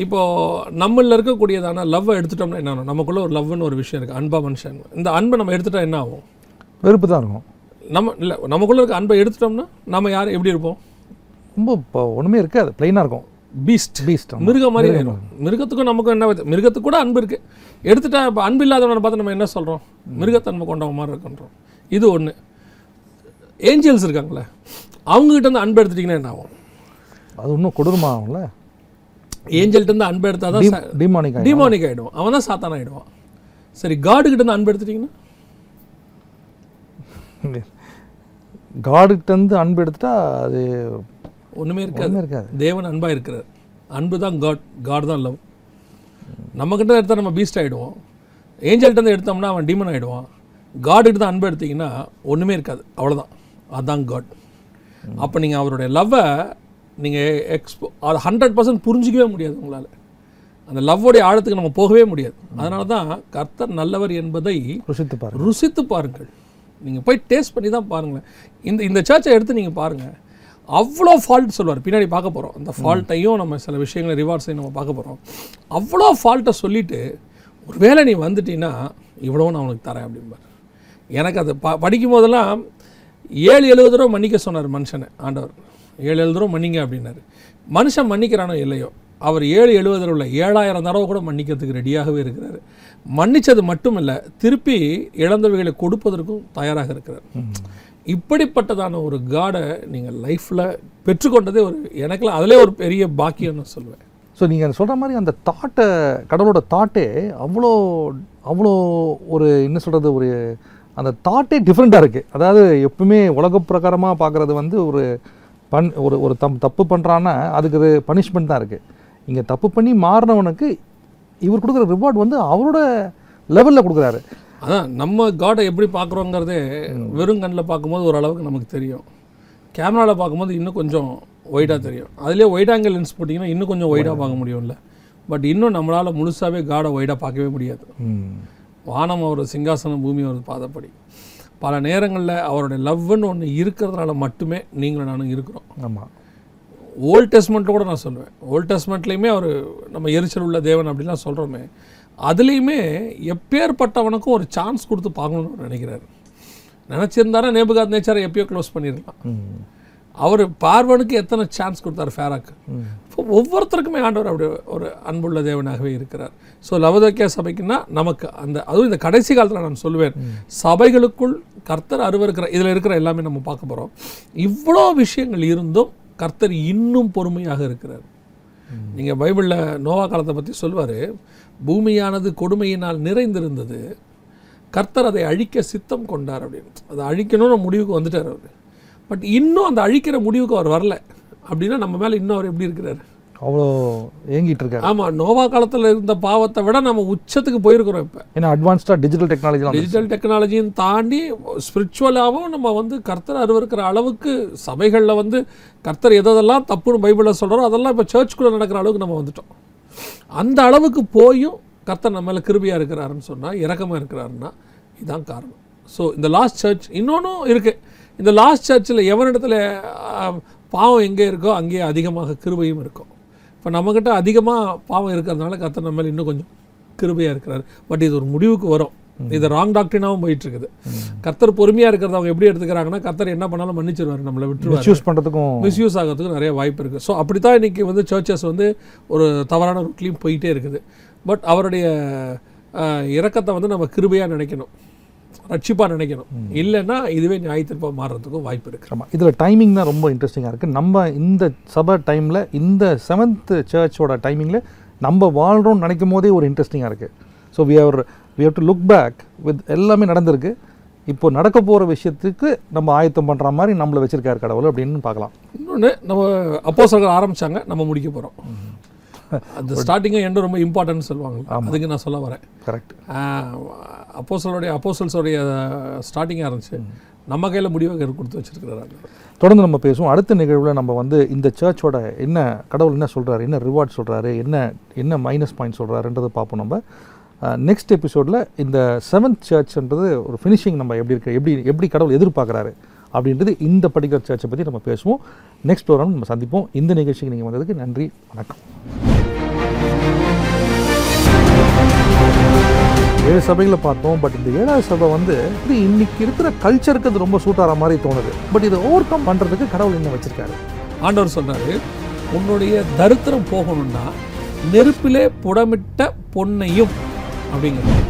இப்போது நம்மளில் இருக்கக்கூடியதான லவ்வை எடுத்துட்டோம்னா என்ன ஆகும்? நமக்குள்ள ஒரு லவ்னு ஒரு விஷயம் இருக்குது அன்பா மனுஷன். இந்த அன்பை நம்ம எடுத்துட்டா என்ன ஆகும்? வெறுப்பு தான் இருக்கும். நம்ம இல்லை நமக்குள்ள இருக்க அன்பை எடுத்துட்டோம்னா நம்ம யார் எப்படி இருப்போம்? ரொம்ப இப்போ ஒன்றுமே இருக்காது பிளைனாக இருக்கும். பீஸ்ட் பீஸ்ட் மிருகம் மாதிரி ஆயிடும் மிருகத்துக்கும் நமக்கும் என்ன மிருகத்துக்கு கூட அன்பு இருக்குது எடுத்துட்டா இப்போ அன்பு இல்லாதவனை பார்த்து நம்ம என்ன சொல்கிறோம் மிருகத்தன்மை கொண்டவன் மாதிரி இருக்குன்றோம். இது ஒன்று ஏஞ்சல்ஸ் இருக்காங்களே அவங்ககிட்ட இருந்து அன்பு எடுத்துட்டிங்கன்னா என்ன ஆகும்? அது இன்னும் கொடூரமாகும்ல ஏஞ்சல்கிட்ட இருந்து அன்பு எடுத்தால் தான் டிமானிக் டிமானிக் ஆகிடுவான் அவன் தான் சாத்தான் ஆகிடுவான் சரி காடுகிட்ட இருந்து அன்பு எடுத்துட்டிங்கன்னா? காடுகிட்டேருந்து அன்பு எடுத்துட்டா அது ஒன்றுமே இருக்காது. இருக்காது. தேவன் அன்பாக இருக்கிறார். அன்பு தான் காட் காட் தான் லவ் நம்மக்கிட்ட எடுத்தால் நம்ம பீஸ்ட் ஆகிடுவோம் ஏஞ்சல்கிட்ட எடுத்தோம்னா அவன் டீமன் ஆகிடுவான் காடுகிட்ட தான் அன்பு எடுத்தீங்கன்னா ஒன்றுமே இருக்காது. அவ்வளோதான் அதுதான் காட் அப்போ நீங்கள் அவருடைய லவ்வை நீங்கள் எக்ஸ்போ அது ஹண்ட்ரட் பர்சன்ட் புரிஞ்சிக்கவே முடியாது உங்களால். அந்த லவ்வோடைய ஆழத்துக்கு நம்ம போகவே முடியாது. அதனால தான் கர்த்தர் நல்லவர் என்பதை ருசித்து பாரு ருசித்து பாருங்கள். நீங்கள் போய் டேஸ்ட் பண்ணி தான் பாருங்களேன். இந்த இந்த சர்ச்சை எடுத்து நீங்கள் பாருங்கள் அவ்வளோ ஃபால்ட் சொல்லுவார். பின்னாடி பார்க்க போகிறோம் அந்த ஃபால்ட்டையும் நம்ம சில விஷயங்களை ரிவார்ட்ஸையும் நம்ம பார்க்க போகிறோம் அவ்வளோ ஃபால்ட்டை சொல்லிவிட்டு ஒருவேளை நீ வந்துட்டீங்கன்னா இவ்வளோ நான் உனக்கு தரேன் அப்படிம்பார். எனக்கு அது ப படிக்கும் போதெல்லாம் ஏழு எழுபது ரூபா மன்னிக்க சொன்னார் மனுஷனை ஆண்டவர். ஏழு எழுபது ரூபா மன்னிங்க அப்படின்னாரு. மனுஷன் மன்னிக்கிறானோ இல்லையோ அவர் ஏழு எழுபதில் உள்ள ஏழாயிரம் தடவை கூட மன்னிக்கிறதுக்கு ரெடியாகவே இருக்கிறாரு. மன்னிச்சது மட்டும் இல்லை திருப்பி இழந்தவைகளை கொடுப்பதற்கும் தயாராக இருக்கிறார். இப்படிப்பட்டதான ஒரு காடை நீங்கள் லைஃப்பில் பெற்றுக்கொண்டதே ஒரு எனக்குலாம் அதிலே ஒரு பெரிய பாக்கியம்னு சொல்லுவேன் ஸோ நீங்கள் சொல்கிற மாதிரி அந்த தாட்டை கடவுளோட தாட்டே அவ்வளோ அவ்வளோ ஒரு என்ன சொல்கிறது ஒரு அந்த தாட்டே டிஃப்ரெண்ட்டாக இருக்குது அதாவது எப்பவுமே உலக பிரகாரமாக பார்க்குறது வந்து ஒரு பண் ஒரு ஒரு தம் தப்பு பண்ணுறான்னா அதுக்கு ஒரு பனிஷ்மெண்ட் தான் இருக்குது இங்கே தப்பு பண்ணி மாறினவனுக்கு இவர் கொடுக்குற ரிவார்ட் வந்து அவரோட லெவலில் கொடுக்குறாரு. அதான் நம்ம காடை எப்படி பார்க்குறோங்கிறதே வெறும் கண்ணில் பார்க்கும்போது ஓரளவுக்கு நமக்கு தெரியும். கேமராவில் பார்க்கும்போது இன்னும் கொஞ்சம் ஒயிட்டாக தெரியும். அதுலேயே ஒயிட் ஆங்கிள் லென்ஸ் போட்டிங்கன்னா இன்னும் கொஞ்சம் ஒயிட்டாக பார்க்க முடியும்ல. பட் இன்னும் நம்மளால் முழுசாகவே காடை ஒயிட்டாக பார்க்கவே முடியாது. வானம் அவர் சிங்காசனம் பூமி அவர் பாதப்படி. பல நேரங்களில் அவருடைய லவ்னு ஒன்று இருக்கிறதுனால மட்டுமே நீங்களும் நானும் இருக்கிறோம். ஆமாம் ஓல்ட் டெஸ்ட்மெண்ட்டில் கூட நான் சொல்லுவேன். ஓல்ட் டெஸ்ட்மெண்ட்லேயுமே அவர் நம்ம எரிச்சல் உள்ள தேவன் அப்படிலாம் சொல்கிறோமே அதுலேயுமே எப்பேற்பட்டவனுக்கும் ஒரு சான்ஸ் கொடுத்து பார்க்கணும்னு நினைக்கிறாரு. நினச்சிருந்தாரா நேபுகாத் நேச்சாரை எப்பயோ க்ளோஸ் பண்ணிடலாம் அவர் பார்வனுக்கு எத்தனை சான்ஸ் கொடுத்தாரு ஃபேராக்கு? ஒவ்வொருத்தருக்குமே ஆண்டவர் அப்படி ஒரு அன்புள்ள தேவனாகவே இருக்கிறார். ஸோ லவதக்கியா சபைக்குன்னா நமக்கு அந்த அதுவும் இந்த கடைசி காலத்தில் நான் சொல்லுவேன். சபைகளுக்குள் கர்த்தர் அருவருக்கிற இதில் இருக்கிற எல்லாமே நம்ம பார்க்க போகிறோம் இவ்வளோ விஷயங்கள் இருந்தும் கர்த்தர் இன்னும் பொறுமையாக இருக்கிறார். நீங்கள் பைபிளில் நோவா காலத்தை பற்றி சொல்லுவார் பூமியானது கொடுமையினால் நிறைந்திருந்தது கர்த்தர் அதை அழிக்க சித்தம் கொண்டார் அப்படின்னு. அதை அழிக்கணும்னு முடிவுக்கு வந்துட்டார் அவர். பட் இன்னும் அந்த அழிக்கிற முடிவுக்கு அவர் வரல. அப்படின்னா நம்ம மேலே இன்னும் அவர் எப்படி இருக்கிறார்? அவ்வளோ ஏங்கிட்டு இருக்காரு ஆமாம் நோவா காலத்தில் இருந்த பாவத்தை விட நம்ம உச்சத்துக்கு போயிருக்கிறோம் இப்போ. ஏன்னா அட்வான்ஸ்டாக டிஜிட்டல் டெக்னாலஜிலாம் டிஜிட்டல் டெக்னாலஜியும் தாண்டி ஸ்பிரிச்சுவலாகவும் நம்ம வந்து கர்த்தர் அருவருக்கிற அளவுக்கு சபைகளில் வந்து கர்த்தர் எதெல்லாம் தப்புன்னு பைபிளில் சொல்கிறோம் அதெல்லாம் இப்போ சர்ச்சுக்குள்ளே நடக்கிற அளவுக்கு நம்ம வந்துட்டோம். அந்த அளவுக்கு போயும் கர்த்தர் நம்ம மேலே கிருபியாக இருக்கிறாருன்னு சொன்னால் இரக்கமாக இருக்கிறாருன்னா இதுதான் காரணம். ஸோ இந்த லாஸ்ட் சர்ச் இன்னொன்றும் இருக்குது இந்த லாஸ்ட் சர்ச்சில் எவனிடத்துல பாவம் எங்கே இருக்கோ அங்கேயே அதிகமாக கிருபையும் இருக்கும். இப்போ நம்மக்கிட்ட அதிகமாக பாவம் இருக்கிறதுனால கர்த்தர் நம்ம இன்னும் கொஞ்சம் கிருபையாக இருக்கிறாரு. பட் இது ஒரு முடிவுக்கு வரும். இது ராங் டாக்டரினாவும் போயிட்டு இருக்குது கர்த்தர் பொறுமையாக இருக்கிறத அவங்க எப்படி எடுத்துக்கிறாங்கன்னா கர்த்தர் என்ன பண்ணாலும் மன்னிச்சிருவாரு நம்மளை விட்டுருவாரு. மிஸ்யூஸ் பண்ணுறதுக்கும் மிஸ்யூஸ் ஆகிறதுக்கு நிறைய வாய்ப்பு இருக்குது ஸோ அப்படி தான் இன்றைக்கி வந்து சர்ச்சஸ் வந்து ஒரு தவறான ரூட்லேயும் போயிட்டே இருக்குது. பட் அவருடைய ஆஹ், இரக்கத்தை வந்து நம்ம கிருபையாக நினைக்கணும். ரட்சிப்பாக நினைக்கணும். இல்லைன்னா இதுவே நியாயத்திற்பா மாறுறதுக்கும் வாய்ப்பு இருக்குது ஆமாம் இதில் டைமிங் தான் ரொம்ப இன்ட்ரெஸ்டிங்காக இருக்குது நம்ம இந்த சபை டைமில் இந்த செவன்த் சர்ச்சோட டைமிங்கில் நம்ம வாழ்கிறோம்னு நினைக்கும் போதே ஒரு இன்ட்ரெஸ்டிங்காக இருக்குது so we our we have to look back with எல்லாமே நடந்திருக்கு. இப்போ நடக்க போகிற விஷயத்துக்கு நம்ம ஆயத்தம் பண்ணுற மாதிரி நம்மளை வச்சிருக்காரு கடவுள் அப்படின்னு பார்க்கலாம். இன்னொன்று நம்ம அப்போஸ்தலர்கள் ஆரம்பிச்சாங்க நம்ம முடிக்க போகிறோம் அந்த ஸ்டார்டிங்கும் எண்டும் ரொம்ப இம்பார்ட்டன்ட் சொல்லுவாங்க அதுக்கு நான் சொல்ல வரேன். கரெக்ட் அப்போசலுடைய அப்போசல்ஸோடைய ஸ்டார்டிங்காக இருந்துச்சு நம்ம கையில் முடிவை கொடுத்து வச்சிருக்கிறாரு தொடர்ந்து நம்ம பேசுவோம். அடுத்த நிகழ்வில் நம்ம வந்து இந்த சர்ச்சோட என்ன கடவுள் என்ன சொல்கிறாரு என்ன ரிவார்ட் சொல்கிறாரு என்ன என்ன மைனஸ் பாயிண்ட் சொல்கிறாருன்றதை பார்ப்போம் நம்ம. நெக்ஸ்ட் எபிசோடில் இந்த செவன்த் சர்ச்ன்றது ஒரு ஃபினிஷிங் நம்ம எப்படி இருக்கு எப்படி எப்படி கடவுள் எதிர்பார்க்குறாரு அப்படின்றது இந்த பர்டிகுலர் சர்ச்சை பற்றி நம்ம பேசுவோம். நெக்ஸ்ட் ப்ரோக்ராம் நம்ம சந்திப்போம். இந்த நிகழ்ச்சிக்கு நீங்கள் வந்ததுக்கு நன்றி வணக்கம். ஏழு சபைகளை பார்த்தோம் பட் இந்த ஏழாவது சபை வந்து இது இன்னைக்கு இருக்கிற கல்ச்சருக்கு அது ரொம்ப சூட் ஆகிற மாதிரி தோணுது. பட் இதை ஓவர் கம் பண்ணுறதுக்கு கடவுள் என்ன வச்சிருக்காரு. ஆண்டவர் சொன்னார் உன்னுடைய தரித்திரம் போகணும்னா நெருப்பிலே புடமிட்ட பொன்னையும் அப்படிங்கிறது